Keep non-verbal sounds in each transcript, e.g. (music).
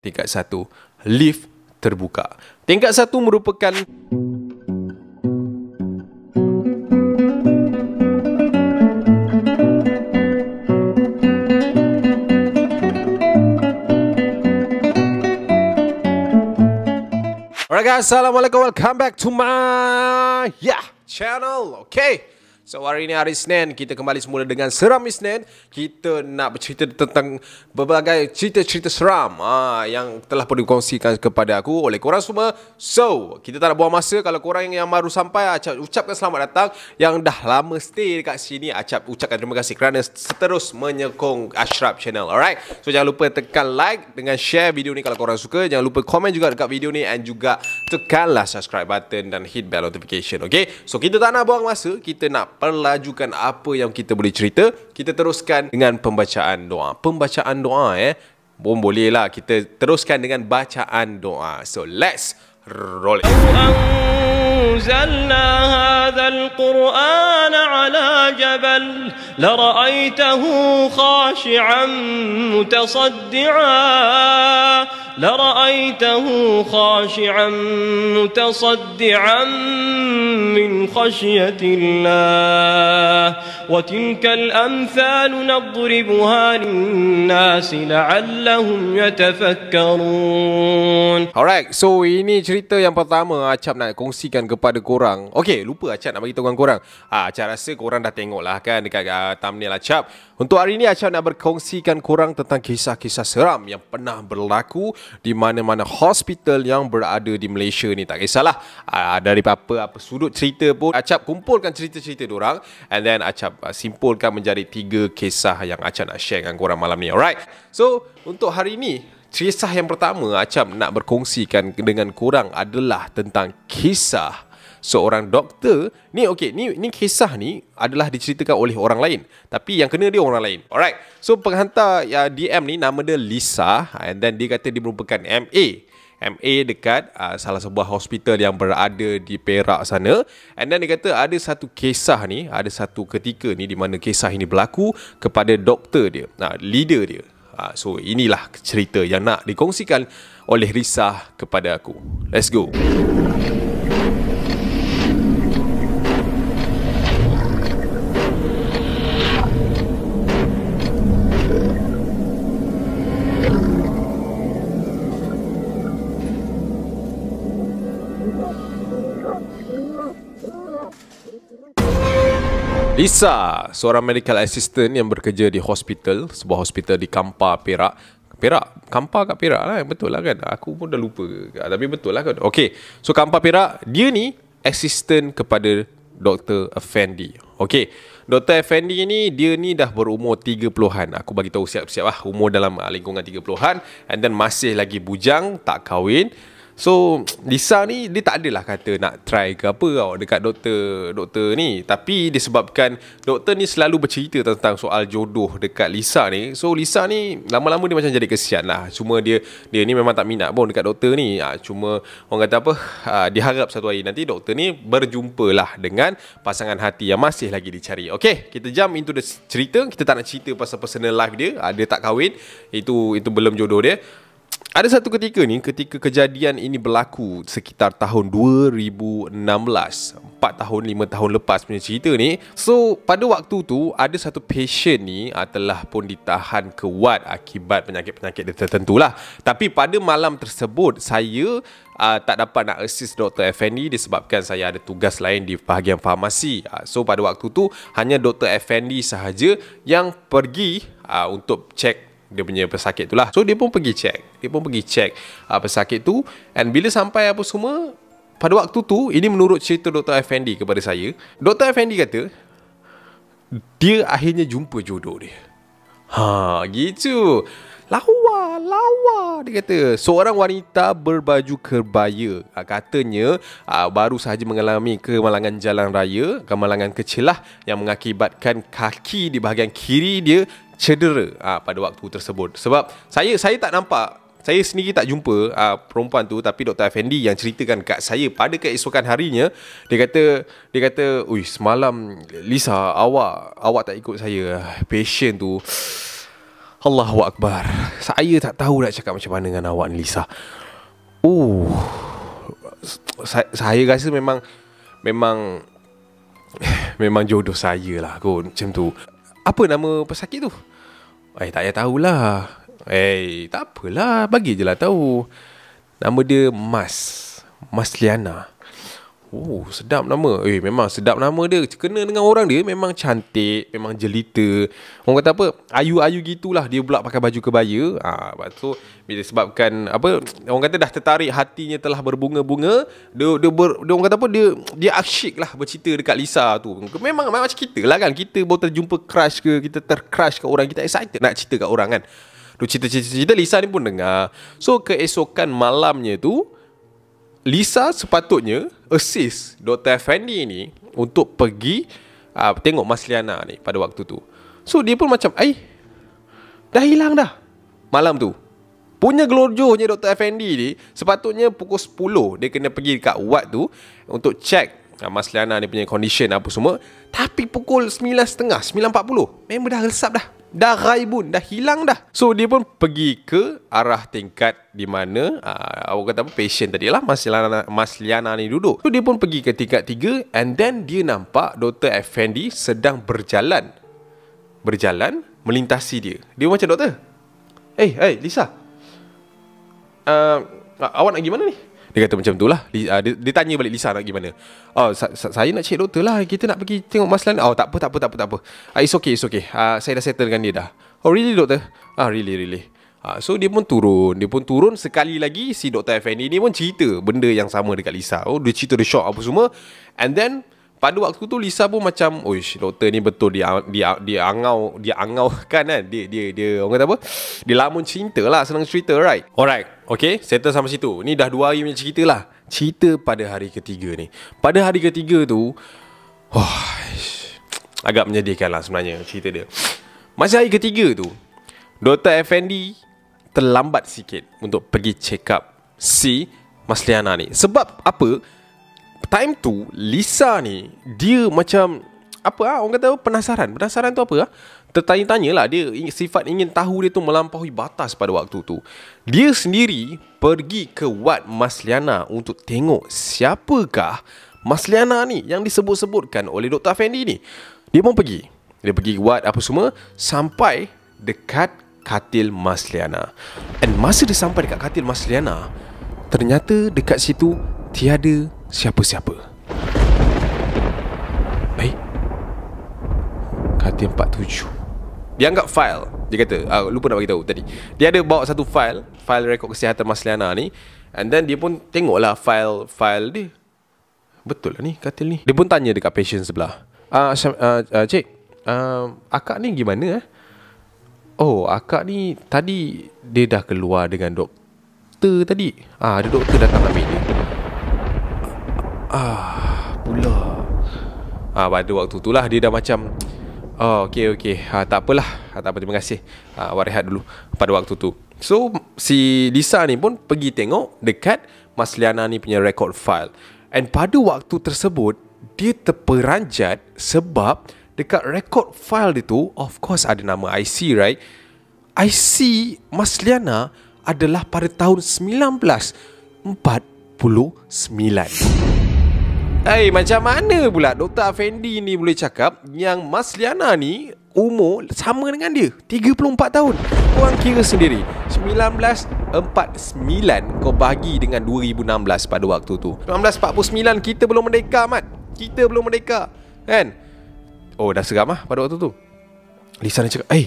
Tingkat satu, lift terbuka. Tingkat satu merupakan Alright guys, Assalamualaikum. Welcome back to my yeah channel. Okay. So hari ini hari Senin kita kembali semula dengan Seram Isnin. Kita nak bercerita tentang berbagai cerita-cerita seram ah, yang telah pun dikongsikan kepada aku oleh korang semua. So kita tak nak buang masa kalau korang yang baru sampai Acap ucapkan selamat datang. Yang dah lama stay dekat sini Acap ucapkan terima kasih kerana terus menyokong Ashraf Channel. Alright. So jangan lupa tekan like dengan share video ni kalau korang suka. Jangan lupa komen juga dekat video ni and juga tekanlah subscribe button dan hit bell notification. Okay. So kita tak nak buang masa. Kita nak perlajukan apa yang kita boleh cerita. Kita teruskan dengan pembacaan doa. Pembacaan doa eh. Pun boleh lah kita teruskan dengan bacaan doa. So let's roll it. أنزلنا هذا القرآن على جبل لرأيته خاشعا متصدعا لرأيته خاشعا متصدعا من خشية الله وتلك الأمثال نضربها للناس لعلهم يتفكرون Alright, so ini cerita yang pertama Acap nak kongsikan kepada korang Okay, lupa Acap nak beritahu korang ah, Acap rasa korang dah tengok lah kan Dekat uh, thumbnail Acap Untuk hari ini Acap nak berkongsikan korang Tentang kisah-kisah seram Yang pernah berlaku di mana-mana hospital yang berada di Malaysia ni. Tak kisahlah uh, Dari apa, apa sudut cerita pun. Acap kumpulkan cerita-cerita orang And then Acap uh, simpulkan menjadi tiga kisah Yang Acap nak share dengan korang malam ni. Alright, so untuk hari ini Kisah yang pertama Acam nak berkongsikan dengan korang adalah tentang kisah seorang doktor. Ni okey, ni ni kisah ni adalah diceritakan oleh orang lain. Tapi yang kena dia orang lain. Alright. So penghantar ya, DM ni nama dia Lisa and then dia kata dia merupakan MA. MA dekat uh, salah sebuah hospital yang berada di Perak sana and then dia kata ada satu kisah ni ada satu ketika ni di mana kisah ini berlaku kepada doktor dia nah, leader dia Ha, so inilah cerita yang nak dikongsikan oleh Risa kepada aku. Let's go. Lisa, seorang medical assistant yang bekerja di hospital, sebuah hospital di Kampar, Perak. Perak, Kampar kat Perak lah, betul lah kan? Aku pun dah lupa, tapi betul lah kan? Okay, so Kampar Perak, dia ni assistant kepada Dr. Effendi. Okay, Dr. Effendi ni, dia ni dah berumur 30-an. Aku bagi tahu siap-siap lah, umur dalam lingkungan 30-an. And then masih lagi bujang, tak kahwin. So Lisa ni dia tak adalah kata nak try ke apa tau dekat doktor doktor ni. Tapi disebabkan doktor ni selalu bercerita tentang soal jodoh dekat Lisa ni. So Lisa ni lama-lama dia macam jadi kesian lah. Cuma dia dia ni memang tak minat pun dekat doktor ni. Ha, cuma orang kata apa? Ha, dia harap satu hari nanti doktor ni berjumpa lah dengan pasangan hati yang masih lagi dicari. Okay kita jump into the cerita. Kita tak nak cerita pasal personal life dia. Ha, dia tak kahwin. Itu itu belum jodoh dia ada satu ketika ni ketika kejadian ini berlaku sekitar tahun 2016 4 tahun 5 tahun lepas punya cerita ni so pada waktu tu ada satu patient ni uh, telah pun ditahan ward akibat penyakit-penyakit tertentu lah tapi pada malam tersebut saya uh, tak dapat nak assist Dr. Effendi disebabkan saya ada tugas lain di bahagian farmasi uh, so pada waktu tu hanya Dr. Effendi sahaja yang pergi uh, untuk check dia punya pesakit tu lah. So dia pun pergi check. Dia pun pergi check uh, pesakit tu. And bila sampai apa semua Pada waktu tu Ini menurut cerita Dr. Effendi kepada saya. Dr. Effendi kata Dia akhirnya jumpa jodoh dia. Ha gitu. Lawa, lawa Dia kata. Seorang wanita berbaju kerbaya. Uh, Katanya uh, Baru sahaja mengalami kemalangan jalan raya Kemalangan kecil lah Yang mengakibatkan kaki di bahagian kiri dia cedera uh, pada waktu tersebut sebab saya saya tak nampak saya sendiri tak jumpa uh, perempuan tu tapi Dr. Effendi yang ceritakan kat saya pada keesokan harinya dia kata dia kata ui semalam Lisa awak awak tak ikut saya patient tu Allahu Akbar Saya tak tahu nak cakap macam mana dengan awak Lisa Uh saya, saya rasa memang Memang Memang jodoh saya lah kot Macam tu Apa nama pesakit tu? Eh tak payah tahulah. Eh tak apalah. Bagi je lah tahu. Nama dia Mas. Mas Liana Oh sedap nama. Eh memang sedap nama dia. Kena dengan orang dia Memang cantik Memang jelita. Orang kata apa? Ayu-ayu gitulah Dia pula pakai baju kebaya. Ha, Lepas tu Bila sebabkan Apa Orang kata dah tertarik Hatinya telah berbunga-bunga Dia, dia, ber, dia Orang kata apa? Dia dia asyik lah Bercerita dekat Lisa tu. Memang, memang macam kita lah kan. Kita baru terjumpa crush ke Kita tercrush ke orang Kita excited nak cerita kat orang kan. Tu cerita-cerita Lisa ni pun dengar. So keesokan malamnya tu Lisa sepatutnya assist Dr. Effendi ni untuk pergi uh, tengok Mas Liana ni pada waktu tu. So dia pun macam, "Ai, dah hilang dah." Malam tu. Punya gelojohnya Dr. Effendi ni sepatutnya pukul 10 dia kena pergi dekat ward tu untuk check uh, Mas Liana ni punya condition apa semua. Tapi pukul 9.30, 9.40, member dah resap dah. Dah raibun Dah hilang dah. So dia pun pergi ke Arah tingkat Di mana uh, Awak kata apa Patient tadi lah Mas Liana, Mas Liana ni duduk. So dia pun pergi ke tingkat tiga And then dia nampak Dr. Effendi Sedang berjalan. Berjalan Melintasi dia. Dia macam doktor Eh hey, hey, Lisa. Uh, Awak nak pergi mana ni dia kata macam tu lah. Dia, dia tanya balik Lisa nak pergi mana? Oh sa- sa- saya nak cek doktor lah. Kita nak pergi tengok Mas Lan. Oh tak apa tak apa tak apa, tak apa. Uh, It's okay it's okay. Uh, Saya dah settle dengan dia dah. Oh really doktor? Ah really really. Uh, So dia pun turun. Dia pun turun sekali lagi. Si Dr. Effendi ni pun cerita Benda yang sama dekat Lisa. Oh dia cerita dia shock apa semua. And then pada waktu tu Lisa pun macam Oish doktor ni betul dia dia dia angau dia angau kan. Kan dia dia dia orang kata apa? Dia lamun cinta lah senang cerita right? Alright okay settle sampai situ. Ni dah dua hari punya cerita lah. Cerita pada hari ketiga ni. Pada hari ketiga tu oh, agak menyedihkan lah sebenarnya cerita dia. Masa hari ketiga tu Dr. Effendi terlambat sikit untuk pergi check up si Mas Liana ni. Sebab apa time tu Lisa ni dia macam apa ah orang kata penasaran. Penasaran tu apa ah? Tertanya-tanya lah dia sifat ingin tahu dia tu melampaui batas pada waktu tu. Dia sendiri pergi ke wad Mas Liana untuk tengok siapakah Mas Liana ni yang disebut-sebutkan oleh Dr. Fendi ni. Dia pun pergi. Dia pergi ke wad apa semua sampai dekat katil Mas Liana and masa dia sampai dekat katil Mas Liana ternyata dekat situ tiada siapa-siapa. Baik. Katil 47. Dia anggap file. Dia kata, ah, lupa nak bagi tahu tadi. Dia ada bawa satu file, file rekod kesihatan Mas Liana ni. And then dia pun tengoklah file-file dia. Betul lah ni katil ni. Dia pun tanya dekat patient sebelah. Ah, uh, uh, uh, cik, uh, akak ni gimana eh? Oh, akak ni tadi dia dah keluar dengan doktor tadi. Ah, ada doktor datang ambil dia. Ah, pula. Ah, pada waktu tu lah dia dah macam Oh, okey okey. Ha, tak apalah. Ha, tak apa, terima kasih. Ha, awak rehat dulu pada waktu tu. So, si Lisa ni pun pergi tengok dekat Mas Liana ni punya record file. And pada waktu tersebut, dia terperanjat sebab dekat record file dia tu, of course ada nama IC, right? IC Mas Liana adalah pada tahun 1949. Hey, macam mana pula Dr. Afendi ni boleh cakap yang Mas Liana ni umur sama dengan dia 34 tahun? Korang kira sendiri. 1949 kau bagi dengan 2016 pada waktu tu. 1949 kita belum merdeka Mat. Kita belum merdeka Kan? Oh dah seram lah pada waktu tu. Lisa ni cakap Eh hey,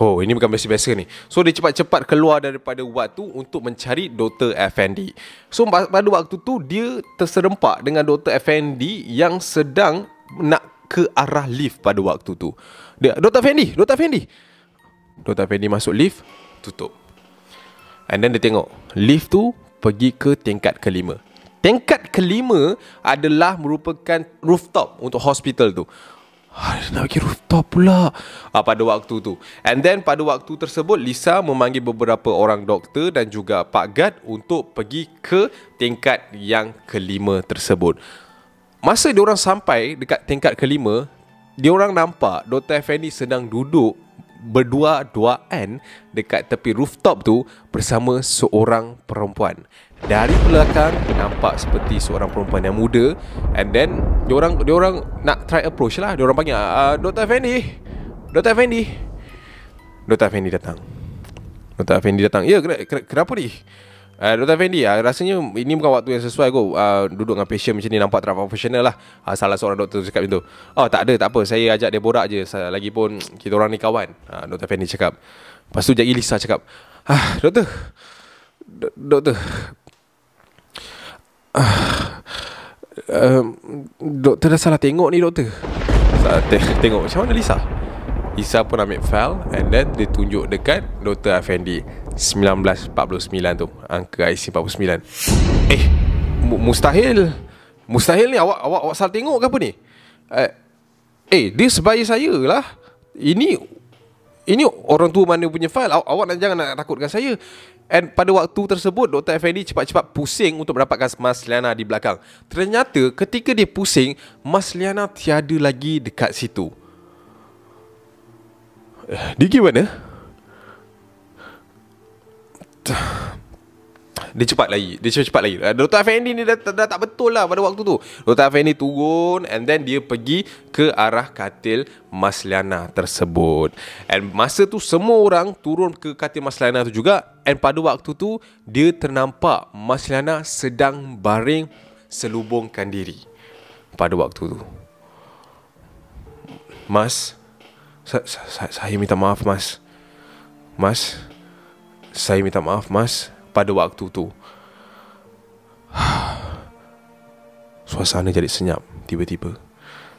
Oh ini bukan biasa-biasa ni So dia cepat-cepat keluar daripada ward tu Untuk mencari Dr. Effendi So pada waktu tu Dia terserempak dengan Dr. Effendi Yang sedang nak ke arah lift pada waktu tu dia, Dr. Effendi Dr. Effendi Dr. Effendi masuk lift Tutup And then dia tengok Lift tu pergi ke tingkat kelima Tingkat kelima adalah merupakan rooftop untuk hospital tu Ah, nak pergi rooftop pula ah, Pada waktu tu And then pada waktu tersebut Lisa memanggil beberapa orang doktor Dan juga Pak Gad Untuk pergi ke tingkat yang kelima tersebut Masa diorang sampai dekat tingkat kelima dia orang nampak Dr. Effendi sedang duduk berdua-duaan dekat tepi rooftop tu bersama seorang perempuan. Dari belakang nampak seperti seorang perempuan yang muda and then dia orang dia orang nak try approach lah. Dia orang panggil uh, Dr. Effendi. Dr. Effendi. Dr. Effendi datang. Dr. Effendi datang. Ya, kenapa, kenapa ni? Uh, Dr. Fendi, uh, rasanya ini bukan waktu yang sesuai kau uh, Duduk dengan patient macam ni nampak tak profesional lah. Uh, Salah seorang doktor cakap macam tu. Oh tak ada, tak apa. Saya ajak dia borak je. Lagipun kita orang ni kawan. Uh, Dr. Fendi cakap. Lepas tu jadi Lisa cakap Ah, doktor D- Doktor ah, uh, Doktor dah salah tengok ni doktor. Salah te- tengok macam mana Lisa Lisa pun ambil file And then dia tunjuk dekat Dr. Effendi. 1949 tu Angka IC 49 Eh Mustahil. Mustahil ni awak awak, awak salah tengok ke apa ni? Eh, eh dia sebaya saya lah. Ini Ini orang tua mana punya file? Aw, Awak nak jangan nak takutkan saya. And pada waktu tersebut Dr. Effendi cepat-cepat pusing Untuk mendapatkan Mas Liana di belakang. Ternyata ketika dia pusing Mas Liana tiada lagi dekat situ eh, Dia gimana? Dia cepat lagi Dia cepat-cepat lagi uh, Dr. Effendi ni dah, dah, dah, tak betul lah Pada waktu tu Dr. Effendi turun And then dia pergi Ke arah katil Mas Liana tersebut And masa tu Semua orang turun ke katil Mas Liana tu juga And pada waktu tu Dia ternampak Mas Liana sedang baring Selubungkan diri Pada waktu tu Mas sa- sa- Saya minta maaf mas. Mas Saya minta maaf mas pada waktu tu. (sighs) Suasana jadi senyap tiba-tiba.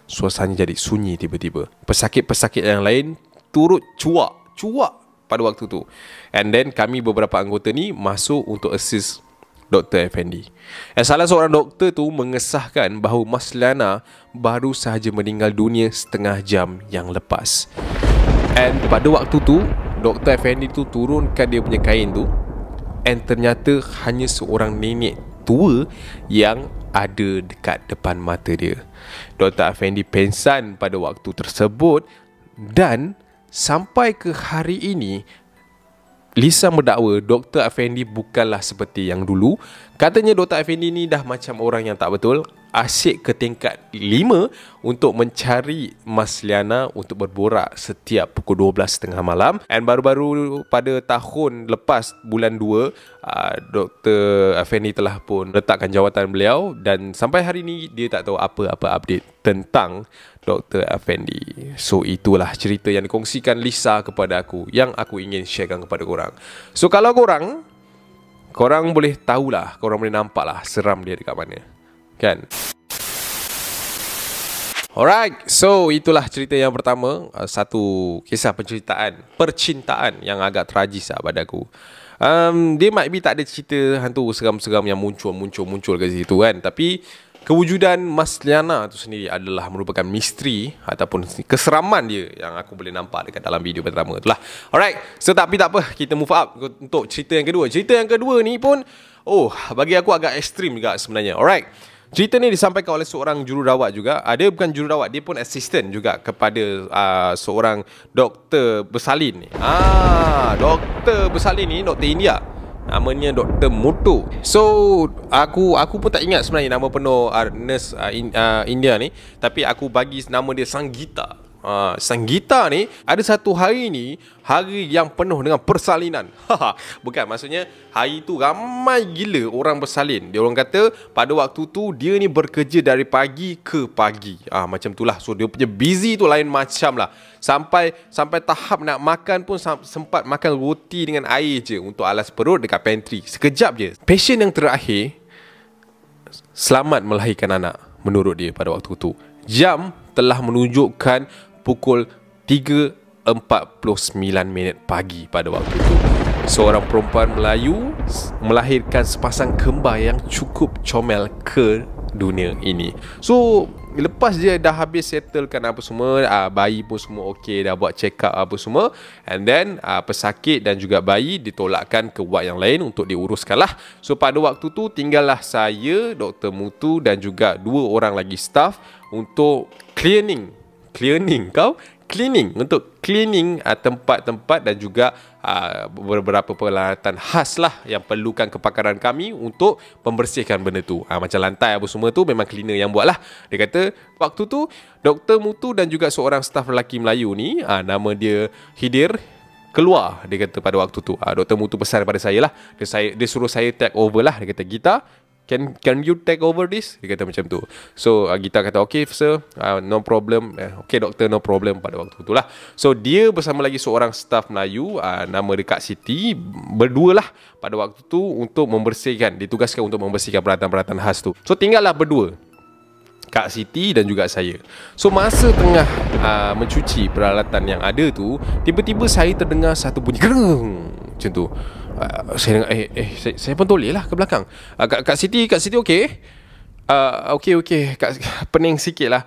Suasana jadi sunyi tiba-tiba. Pesakit-pesakit yang lain turut cuak Cuak pada waktu tu. And then kami beberapa anggota ni masuk untuk assist Dr. Effendi Dan salah seorang doktor tu mengesahkan bahawa Mas Lana baru sahaja meninggal dunia setengah jam yang lepas And pada waktu tu Dr. Effendi tu turunkan dia punya kain tu And ternyata hanya seorang nenek tua yang ada dekat depan mata dia. Dr. Effendi pensan pada waktu tersebut dan sampai ke hari ini Lisa mendakwa Dr. Effendi bukanlah seperti yang dulu. Katanya Dr. Effendi ni dah macam orang yang tak betul asyik ke tingkat 5 untuk mencari Mas Liana untuk berborak setiap pukul 12.30 malam and baru-baru pada tahun lepas bulan 2 uh, Dr. Effendi telah pun letakkan jawatan beliau dan sampai hari ini dia tak tahu apa-apa update tentang Dr. Effendi. So itulah cerita yang dikongsikan Lisa kepada aku yang aku ingin sharekan kepada korang. So kalau korang korang boleh tahulah, korang boleh nampaklah seram dia dekat mana. Kan? Alright, so itulah cerita yang pertama. Uh, Satu kisah penceritaan Percintaan yang agak tragis lah pada aku. Um, Dia might be tak ada cerita hantu seram-seram yang muncul-muncul-muncul ke situ kan? Tapi kewujudan Mas Liana tu sendiri adalah merupakan misteri Ataupun keseraman dia yang aku boleh nampak dekat dalam video pertama tu lah. Alright, so tapi tak apa Kita move up untuk cerita yang kedua. Cerita yang kedua ni pun Oh, bagi aku agak ekstrim juga sebenarnya. Alright Cerita ni disampaikan oleh seorang jururawat juga. Ada ah, bukan jururawat, dia pun assistant juga kepada uh, seorang doktor bersalin ni. Ah, doktor bersalin ni doktor India. Namanya Dr. Mutu. So, aku aku pun tak ingat sebenarnya nama penuh uh, nurse uh, in, uh, India ni, tapi aku bagi nama dia Sanggita. Uh, Sanggita ni ada satu hari ni hari yang penuh dengan persalinan. (laughs) Bukan maksudnya hari tu ramai gila orang bersalin. Dia orang kata pada waktu tu dia ni bekerja dari pagi ke pagi. Ah uh, macam itulah. So dia punya busy tu lain macam lah. Sampai sampai tahap nak makan pun sempat makan roti dengan air je untuk alas perut dekat pantry. Sekejap je. Pasien yang terakhir selamat melahirkan anak menurut dia pada waktu tu. Jam telah menunjukkan pukul 3.49 minit pagi pada waktu itu. Seorang perempuan Melayu melahirkan sepasang kembar yang cukup comel ke dunia ini. So, lepas dia dah habis settlekan apa semua, uh, bayi pun semua okey, dah buat check up apa semua, and then uh, pesakit dan juga bayi ditolakkan ke ward yang lain untuk diuruskan lah. So, pada waktu tu tinggallah saya, Dr. Mutu dan juga dua orang lagi staff untuk cleaning cleaning kau cleaning untuk cleaning uh, tempat-tempat dan juga uh, beberapa peralatan khas lah yang perlukan kepakaran kami untuk membersihkan benda tu. Uh, macam lantai apa semua tu memang cleaner yang buat lah. Dia kata waktu tu Dr. Mutu dan juga seorang staf lelaki Melayu ni uh, nama dia Hidir keluar dia kata pada waktu tu uh, Dr. Mutu pesan pada saya lah dia, saya, dia suruh saya take over lah dia kata Gita can can you take over this dia kata macam tu so uh, Gita kata okay sir uh, no problem uh, okay doktor no problem pada waktu tu lah so dia bersama lagi seorang staff Melayu uh, nama dia Kak Siti berdua lah pada waktu tu untuk membersihkan ditugaskan untuk membersihkan peralatan-peralatan khas tu so tinggallah berdua Kak Siti dan juga saya. So masa tengah uh, mencuci peralatan yang ada tu, tiba-tiba saya terdengar satu bunyi macam tu. Uh, saya dengar eh eh saya, saya pun toleh lah ke belakang. Uh, Kak, Kak Siti, Kak Siti okey? Uh, okey okey, Kak pening sikit lah.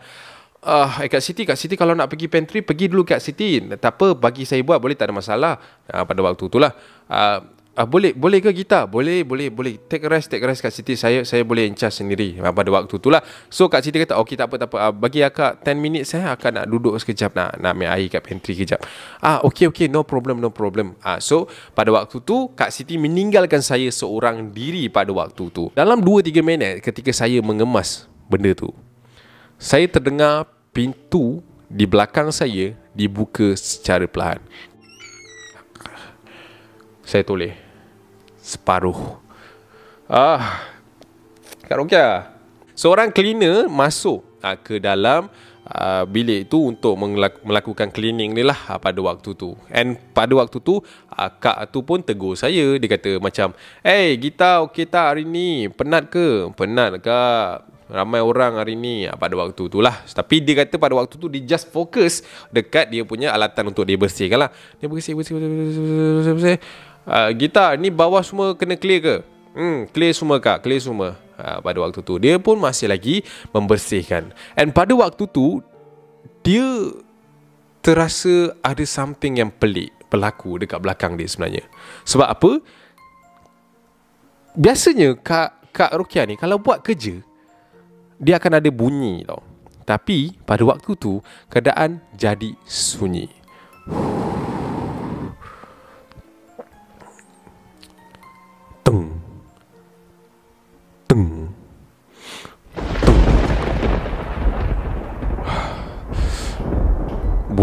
Uh, eh Kak Siti, Kak Siti kalau nak pergi pantry, pergi dulu Kak Siti. Tak apa, bagi saya buat boleh tak ada masalah. Uh, pada waktu tu lah. Uh, Ah boleh boleh ke kita? Boleh boleh boleh. Take rest take rest kat Siti. Saya saya boleh encas sendiri ah, pada waktu itulah. So Kak Siti kata okey tak apa tak apa. Ah, bagi akak 10 minit saya akan nak duduk sekejap nak nak ambil air kat pantry kejap. Ah okey okey no problem no problem. Ah so pada waktu tu Kak Siti meninggalkan saya seorang diri pada waktu tu. Dalam 2 3 minit ketika saya mengemas benda tu. Saya terdengar pintu di belakang saya dibuka secara perlahan. Saya toleh separuh. Ah, Kak Rokia. Seorang cleaner masuk uh, ke dalam uh, bilik tu untuk melakukan cleaning ni lah uh, pada waktu tu. And pada waktu tu, uh, Kak tu pun tegur saya. Dia kata macam, Eh, hey, Gita okey tak hari ni? Penat ke? Penat Kak. Ramai orang hari ni pada waktu tu lah. Tapi dia kata pada waktu tu dia just fokus dekat dia punya alatan untuk dia bersihkan lah. Dia bersih, bersih, bersih, bersih, bersih, bersih uh, Gita ni bawah semua kena clear ke? Hmm, clear semua kak, clear semua. Uh, Pada waktu tu. Dia pun masih lagi membersihkan. And pada waktu tu Dia terasa ada something yang pelik Berlaku dekat belakang dia sebenarnya. Sebab apa? Biasanya kak, kak Rukia ni kalau buat kerja Dia akan ada bunyi tau. Tapi pada waktu tu Keadaan jadi sunyi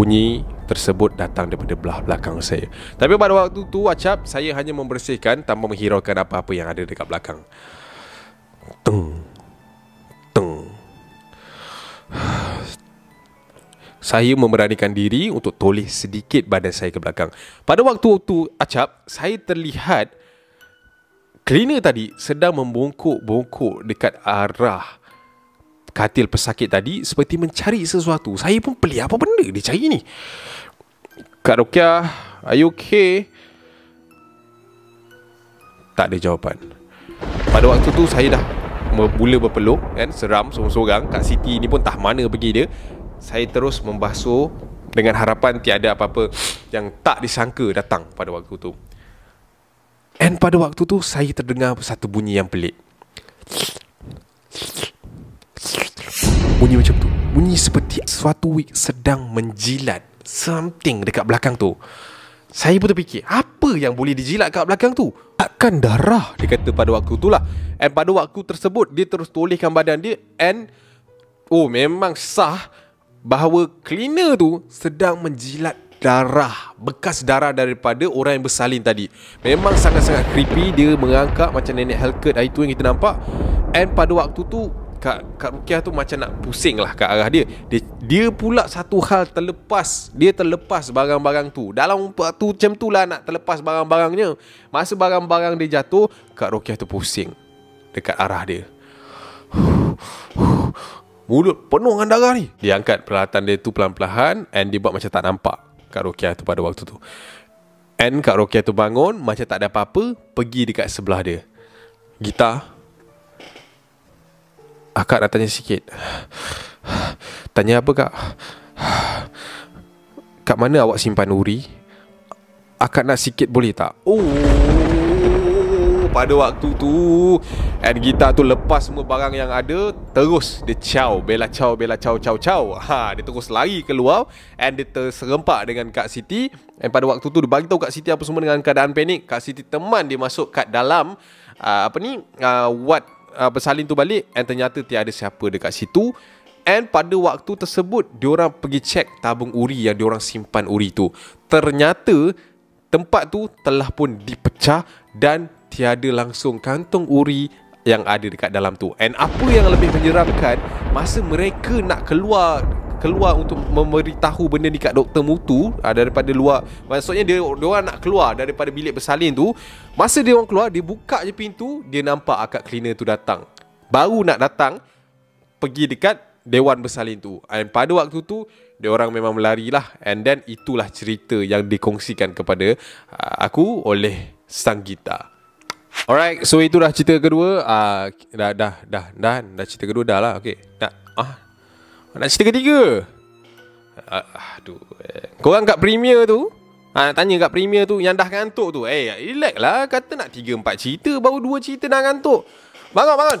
bunyi tersebut datang daripada belah belakang saya. Tapi pada waktu tu acap saya hanya membersihkan tanpa menghiraukan apa-apa yang ada dekat belakang. Tung. Tung. Saya memberanikan diri untuk toleh sedikit badan saya ke belakang. Pada waktu tu acap, saya terlihat cleaner tadi sedang membongkok-bongkok dekat arah katil pesakit tadi seperti mencari sesuatu. Saya pun pelik apa benda dia cari ni. Kak Rokia, are you okay? Tak ada jawapan. Pada waktu tu saya dah mula berpeluk kan, seram seorang-seorang. Kak Siti ni pun tak mana pergi dia. Saya terus membasuh dengan harapan tiada apa-apa yang tak disangka datang pada waktu tu. And pada waktu tu saya terdengar satu bunyi yang pelik. Bunyi macam tu. Bunyi seperti suatu wig sedang menjilat Something dekat belakang tu. Saya pun terfikir Apa yang boleh dijilat kat belakang tu? Takkan darah Dia kata pada waktu tu lah. And pada waktu tersebut Dia terus tolehkan badan dia And Oh memang sah Bahawa cleaner tu Sedang menjilat darah Bekas darah daripada orang yang bersalin tadi. Memang sangat-sangat creepy Dia mengangkat macam nenek Hellcat Itu yang kita nampak. And pada waktu tu Kak, Kak Rukiah tu macam nak pusing lah ke arah dia. dia Dia pula satu hal terlepas. Dia terlepas barang-barang tu. Dalam waktu macam tu lah nak terlepas barang-barangnya. Masa barang-barang dia jatuh Kak Rukiah tu pusing Dekat arah dia. Mulut penuh dengan darah ni. Dia angkat peralatan dia tu pelan-pelan And dia buat macam tak nampak Kak Rukiah tu pada waktu tu. And Kak Rukiah tu bangun Macam tak ada apa-apa Pergi dekat sebelah dia. Gitar Akak nak tanya sikit Tanya apa kak? Kat mana awak simpan uri? Akak nak sikit boleh tak? Oh Pada waktu tu And kita tu lepas semua barang yang ada Terus dia caw Bella caw Bella caw caw caw ha, Dia terus lari keluar And dia terserempak dengan Kak Siti And pada waktu tu Dia bagi tahu Kak Siti apa semua Dengan keadaan panik Kak Siti teman dia masuk kat dalam uh, Apa ni uh, What uh, Bersalin tu balik And ternyata tiada siapa dekat situ And pada waktu tersebut Diorang pergi cek tabung uri Yang diorang simpan uri tu Ternyata Tempat tu telah pun dipecah Dan tiada langsung kantong uri yang ada dekat dalam tu. And apa yang lebih menyeramkan masa mereka nak keluar keluar untuk memberitahu benda ni kat doktor mutu uh, daripada luar maksudnya dia dia orang nak keluar daripada bilik bersalin tu masa dia orang keluar dia buka je pintu dia nampak akak cleaner tu datang baru nak datang pergi dekat dewan bersalin tu and pada waktu tu dia orang memang melarilah and then itulah cerita yang dikongsikan kepada uh, aku oleh sang gitar Alright, so itu dah cerita kedua. Uh, dah dah dah dah dah cerita kedua dah lah. Okey. Nak ah. Nak cerita ketiga. Uh, aduh. Eh. Korang kat premier tu, nak tanya kat premier tu yang dah ngantuk tu. Eh, hey, relax lah. Kata nak tiga empat cerita baru dua cerita dah ngantuk. Bangun, bangun.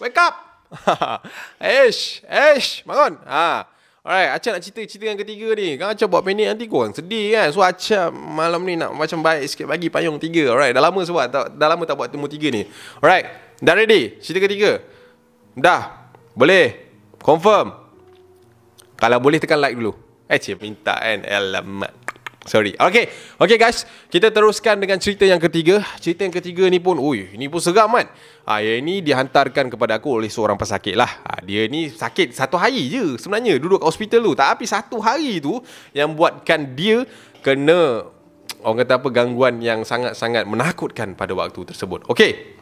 Wake up. (laughs) Eish, eish, bangun. Ah. Alright, Acah nak cerita cerita yang ketiga ni. Kan Acah buat pendek nanti korang sedih kan. So Acah malam ni nak macam baik sikit bagi payung tiga. Alright, dah lama sebab tak, dah lama tak buat temu tiga ni. Alright, dah ready? Cerita ketiga. Dah. Boleh. Confirm. Kalau boleh tekan like dulu. Eh, cik minta kan. Alamak. Sorry. Okay. Okay guys. Kita teruskan dengan cerita yang ketiga. Cerita yang ketiga ni pun, ui, ni pun seram kan. Ha, yang ini dihantarkan kepada aku oleh seorang pesakit lah. Ha, dia ni sakit satu hari je sebenarnya duduk kat hospital tu. Tapi satu hari tu yang buatkan dia kena orang kata apa gangguan yang sangat-sangat menakutkan pada waktu tersebut. Okay.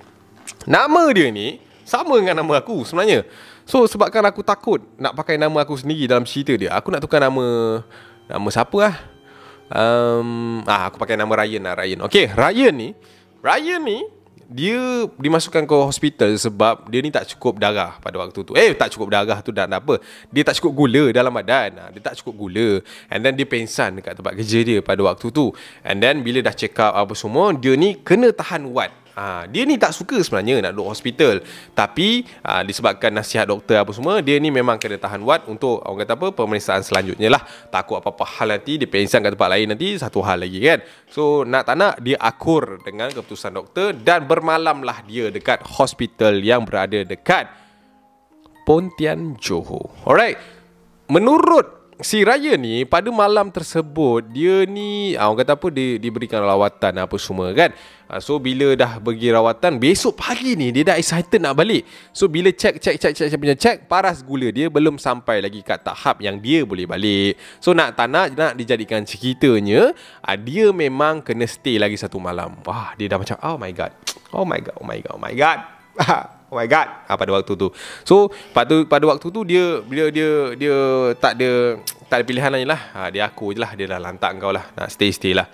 Nama dia ni sama dengan nama aku sebenarnya. So sebabkan aku takut nak pakai nama aku sendiri dalam cerita dia, aku nak tukar nama nama siapa lah? um, ah aku pakai nama Ryan lah Ryan. Okay, Ryan ni, Ryan ni dia dimasukkan ke hospital sebab dia ni tak cukup darah pada waktu tu. Eh, tak cukup darah tu dan apa? Dia tak cukup gula dalam badan. Ah, dia tak cukup gula. And then dia pengsan dekat tempat kerja dia pada waktu tu. And then bila dah check up apa semua, dia ni kena tahan wat. Ha, dia ni tak suka sebenarnya nak duduk hospital. Tapi ha, disebabkan nasihat doktor apa semua Dia ni memang kena tahan wat untuk orang kata apa pemeriksaan selanjutnya lah. Takut apa-apa hal nanti dia pengsan kat tempat lain nanti Satu hal lagi kan. So nak tak nak dia akur dengan keputusan doktor Dan bermalamlah dia dekat hospital yang berada dekat Pontian Johor. Alright. Menurut si Raya ni pada malam tersebut dia ni ah, orang kata apa dia diberikan rawatan apa semua kan? Ah, so bila dah pergi rawatan besok pagi ni dia dah excited nak balik. So bila check check check check punya check paras gula dia belum sampai lagi kat tahap yang dia boleh balik. So nak tak nak nak dijadikan ceritanya ah, dia memang kena stay lagi satu malam. Wah dia dah macam oh my god. Oh my god oh my god oh my god (laughs) Oh my god ha, pada waktu tu. So pada pada waktu tu dia bila dia dia tak ada tak ada pilihan lain lah. Ha, dia aku je lah dia dah lantak kau lah nak stay stay lah.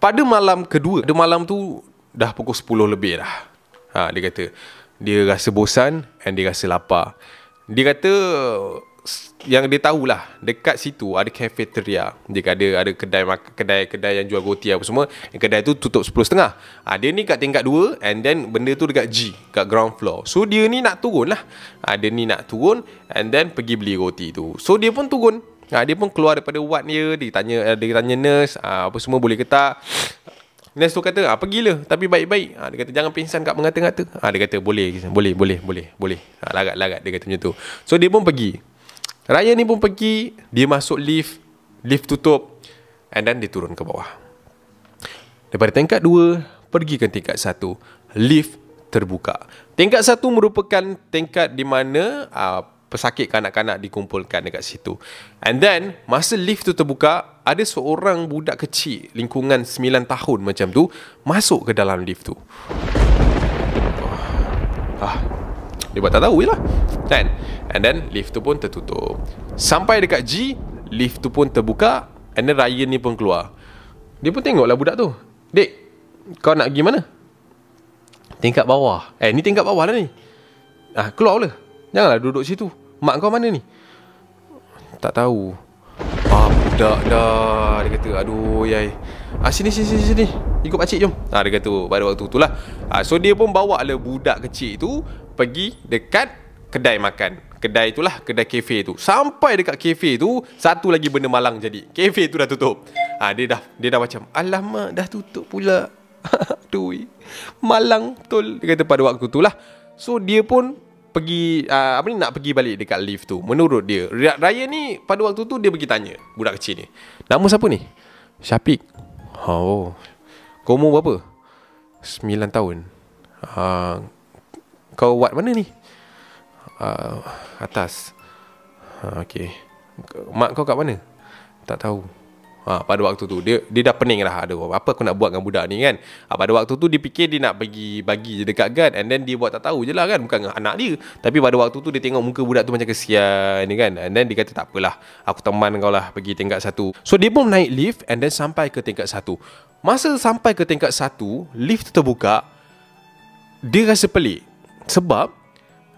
Pada malam kedua, pada malam tu dah pukul 10 lebih dah. Ha, dia kata dia rasa bosan and dia rasa lapar. Dia kata yang dia tahulah dekat situ ada cafeteria dia ada ada kedai kedai kedai yang jual roti apa semua kedai tu tutup 10.30 ah ha, dia ni kat tingkat 2 and then benda tu dekat G kat ground floor so dia ni nak turun lah ha, dia ni nak turun and then pergi beli roti tu so dia pun turun ha, dia pun keluar daripada ward dia dia tanya dia tanya nurse ha, apa semua boleh ke tak Nurse tu kata, ah, pergilah tapi baik-baik. Ah, dia kata, jangan pingsan kat mengata-ngata. Ah, dia kata, boleh, boleh, boleh, boleh, boleh. Ah, lagat-lagat, dia kata macam tu. So, dia pun pergi. Raya ni pun pergi Dia masuk lift Lift tutup And then dia turun ke bawah. Daripada tingkat 2 Pergi ke tingkat 1 Lift terbuka. Tingkat 1 merupakan tingkat di mana uh, Pesakit kanak-kanak dikumpulkan dekat situ. And then Masa lift tu terbuka Ada seorang budak kecil Lingkungan 9 tahun macam tu Masuk ke dalam lift tu. Ah, dia buat tak tahu je lah. Kan? And then lift tu pun tertutup. Sampai dekat G Lift tu pun terbuka And then Ryan ni pun keluar. Dia pun tengoklah budak tu. Dek Kau nak pergi mana? Tingkat bawah. Eh ni tingkat bawah lah ni. Ah keluar lah Janganlah duduk situ. Mak kau mana ni? Tak tahu. Ah budak dah Dia kata aduh yai Ah sini sini sini sini Ikut pakcik jom Ah dia kata pada waktu tu lah ah, So dia pun bawa lah budak kecil tu Pergi dekat kedai makan. Kedai itulah kedai kafe tu. Sampai dekat kafe tu satu lagi benda malang jadi. Kafe tu dah tutup. Ha, dia dah dia dah macam alamak dah tutup pula. (laughs) Aduh. Malang betul dia kata pada waktu tu lah. So dia pun pergi uh, apa ni nak pergi balik dekat lift tu. Menurut dia, Raya ni pada waktu tu dia pergi tanya budak kecil ni. Nama siapa ni? Syafiq. Oh. Kau umur berapa? 9 tahun. Uh, kau buat mana ni? Uh, atas. Uh, okay. Mak kau kat mana? Tak tahu. Ha, pada waktu tu dia dia dah pening lah ada apa aku nak buat dengan budak ni kan. Ha, pada waktu tu dia fikir dia nak bagi bagi je dekat guard and then dia buat tak tahu je lah kan bukan anak dia. Tapi pada waktu tu dia tengok muka budak tu macam kesian ni kan. And then dia kata tak apalah aku teman kau lah pergi tingkat satu. So dia pun naik lift and then sampai ke tingkat satu. Masa sampai ke tingkat satu lift tu terbuka dia rasa pelik sebab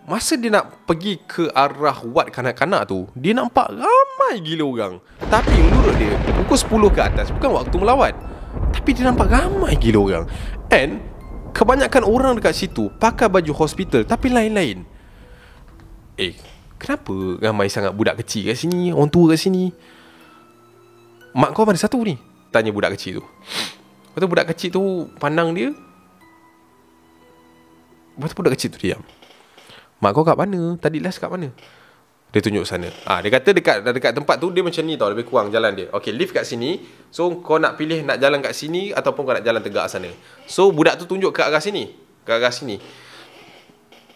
Masa dia nak pergi ke arah wad kanak-kanak tu Dia nampak ramai gila orang. Tapi menurut dia Pukul 10 ke atas Bukan waktu melawat. Tapi dia nampak ramai gila orang. And Kebanyakan orang dekat situ Pakai baju hospital Tapi lain-lain. Eh Kenapa ramai sangat budak kecil kat sini Orang tua kat sini? Mak kau mana? Satu ni. Tanya budak kecil tu. Lepas tu budak kecil tu Pandang dia. Lepas tu budak kecil tu diam. Mak kau kat mana? Tadi last kat mana? Dia tunjuk sana. Ah, dia kata dekat dekat tempat tu dia macam ni tau, lebih kurang jalan dia. Okey, lift kat sini. So kau nak pilih nak jalan kat sini ataupun kau nak jalan tegak sana. So budak tu tunjuk ke arah sini. Ke arah sini.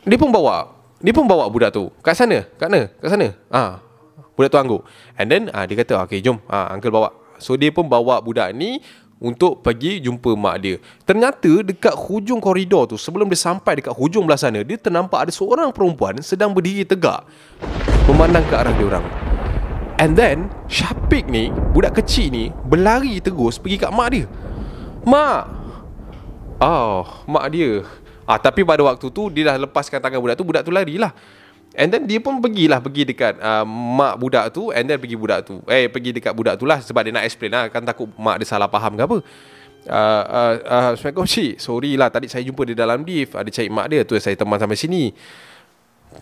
Dia pun bawa. Dia pun bawa budak tu. Kat sana. Kat mana? Kat sana. Ah. Budak tu angguk. And then ah, dia kata, "Okey, jom. Ah, uncle bawa." So dia pun bawa budak ni untuk pergi jumpa mak dia. Ternyata dekat hujung koridor tu sebelum dia sampai dekat hujung belah sana dia ternampak ada seorang perempuan sedang berdiri tegak memandang ke arah dia orang. And then Syafiq ni budak kecil ni berlari terus pergi kat mak dia. Mak. Oh, mak dia. Ah tapi pada waktu tu dia dah lepaskan tangan budak tu budak tu larilah. And then dia pun pergilah pergi dekat uh, mak budak tu and then pergi budak tu. Eh pergi dekat budak tu lah sebab dia nak explain lah kan takut mak dia salah faham ke apa. Uh, uh, uh, Assalamualaikum cik Sorry lah tadi saya jumpa dia dalam lift Ada cari mak dia tu saya teman sampai sini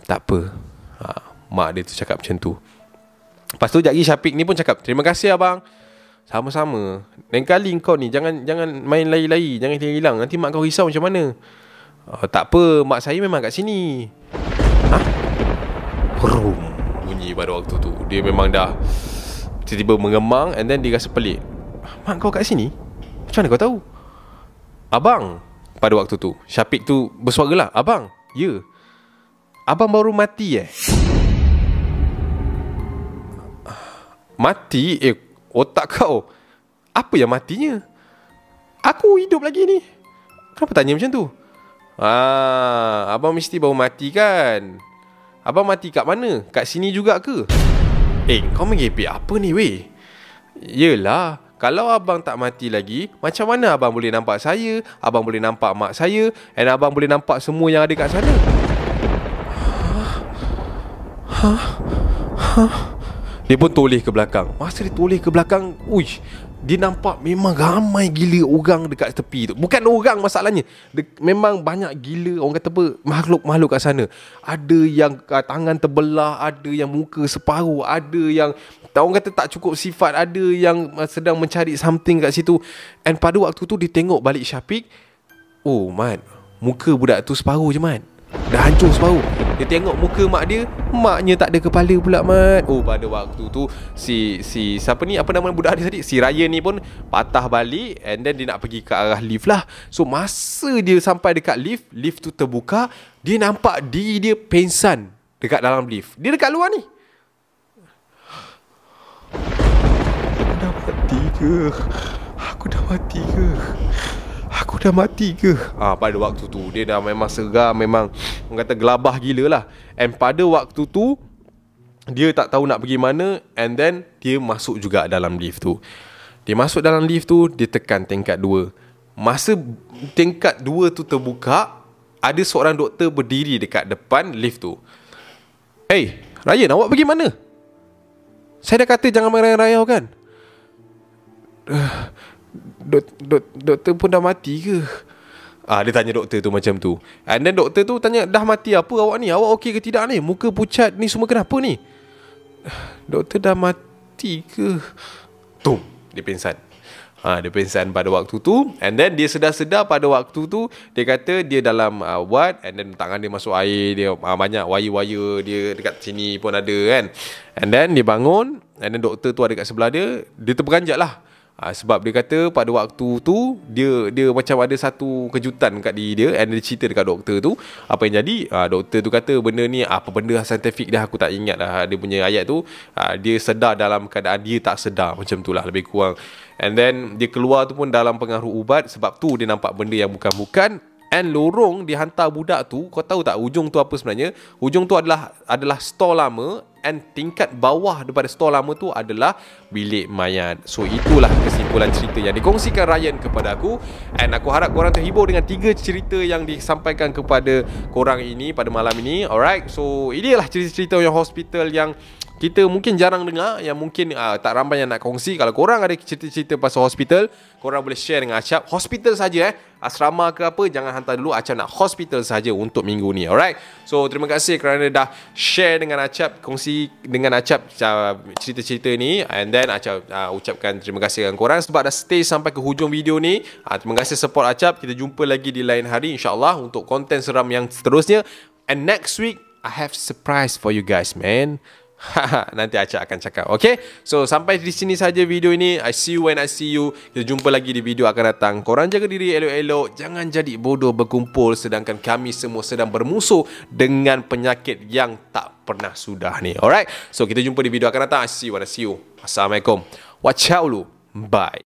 Tak apa uh, Mak dia tu cakap macam tu. Lepas tu sekejap Syafiq ni pun cakap Terima kasih abang. Sama-sama. Lain kali kau ni Jangan jangan main lari-lari Jangan hilang Nanti mak kau risau macam mana? Uh, Tak apa Mak saya memang kat sini. Brum Bunyi pada waktu tu. Dia memang dah Tiba-tiba mengemang And then dia rasa pelik. Mak kau kat sini? Macam mana kau tahu? Abang Pada waktu tu. Syafiq tu bersuara lah Abang Ya. Abang baru mati eh Mati? Eh Otak kau Apa yang matinya? Aku hidup lagi ni Kenapa tanya macam tu? Ah, abang mesti baru mati kan? Abang mati kat mana? Kat sini juga ke? Eh, kau mengepek apa ni weh? Yelah, kalau abang tak mati lagi, macam mana abang boleh nampak saya? Abang boleh nampak mak saya? Dan abang boleh nampak semua yang ada kat sana? Hah? Hah? Dia pun toleh ke belakang Masa dia toleh ke belakang Uish dia nampak memang ramai gila orang dekat tepi tu. Bukan orang masalahnya. De- memang banyak gila orang kata apa makhluk-makhluk kat sana. Ada yang uh, tangan terbelah, ada yang muka separuh, ada yang orang kata tak cukup sifat, ada yang uh, sedang mencari something kat situ. And pada waktu tu dia tengok balik Syafiq. Oh, mat. Muka budak tu separuh je, mat. Dah hancur separuh Dia tengok muka mak dia Maknya tak ada kepala pula mat. Oh pada waktu tu Si si siapa ni? Apa nama budak dia tadi? Si Ryan ni pun Patah balik And then dia nak pergi ke arah lift lah. So masa dia sampai dekat lift Lift tu terbuka Dia nampak diri dia pensan Dekat dalam lift. Dia dekat luar ni. Aku dah mati ke? Aku dah mati ke Aku dah mati ke? Ah ha, pada waktu tu dia dah memang seram, memang orang kata gelabah gila lah. And pada waktu tu dia tak tahu nak pergi mana and then dia masuk juga dalam lift tu. Dia masuk dalam lift tu, dia tekan tingkat 2. Masa tingkat 2 tu terbuka, ada seorang doktor berdiri dekat depan lift tu. Hey, Ryan, awak pergi mana? Saya dah kata jangan merayau-rayau kan? Uh, dok, dok, doktor pun dah mati ke? Ah dia tanya doktor tu macam tu. And then doktor tu tanya dah mati apa awak ni? Awak okey ke tidak ni? Muka pucat ni semua kenapa ni? (sighs) Doktor dah mati ke? Tum, dia pingsan. Ha, dia pingsan pada waktu tu And then dia sedar-sedar pada waktu tu Dia kata dia dalam uh, ward And then tangan dia masuk air Dia uh, banyak wire-wire Dia dekat sini pun ada kan And then dia bangun And then doktor tu ada kat sebelah dia Dia terperanjat lah Ha, sebab dia kata pada waktu tu dia dia macam ada satu kejutan kat diri dia and dia cerita dekat doktor tu. Apa yang jadi? Ha, doktor tu kata benda ni apa benda saintifik dah aku tak ingat dah dia punya ayat tu. Ha, dia sedar dalam keadaan dia tak sedar macam tu lah lebih kurang. And then dia keluar tu pun dalam pengaruh ubat sebab tu dia nampak benda yang bukan-bukan And lorong dihantar budak tu Kau tahu tak ujung tu apa sebenarnya? Ujung tu adalah adalah store lama And tingkat bawah daripada store lama tu adalah Bilik mayat. So itulah kesimpulan cerita yang dikongsikan Ryan kepada aku. And aku harap korang terhibur dengan tiga cerita yang disampaikan kepada korang ini pada malam ini. Alright So inilah cerita-cerita yang hospital yang kita mungkin jarang dengar yang mungkin uh, tak ramai yang nak kongsi. Kalau korang ada cerita-cerita pasal hospital korang boleh share dengan Acap hospital saja eh. Asrama ke apa jangan hantar dulu. Acap nak hospital saja untuk minggu ni alright? So terima kasih kerana dah share dengan Acap kongsi dengan Acap uh, cerita-cerita ni. And then Acap uh, ucapkan terima kasih dengan korang. Sebab dah stay sampai ke hujung video ni uh, terima kasih support Acap kita jumpa lagi di lain hari insyaAllah untuk konten seram yang seterusnya. And next week I have surprise for you guys man (laughs) Nanti Acak akan cakap Okay? So sampai di sini saja video ini. I see you when I see you. Kita jumpa lagi di video akan datang. Korang jaga diri elok-elok. Jangan jadi bodoh berkumpul Sedangkan kami semua sedang bermusuh Dengan penyakit yang tak pernah sudah ni. Alright? So kita jumpa di video akan datang. I see you when I see you. Assalamualaikum. Watch out lu. Bye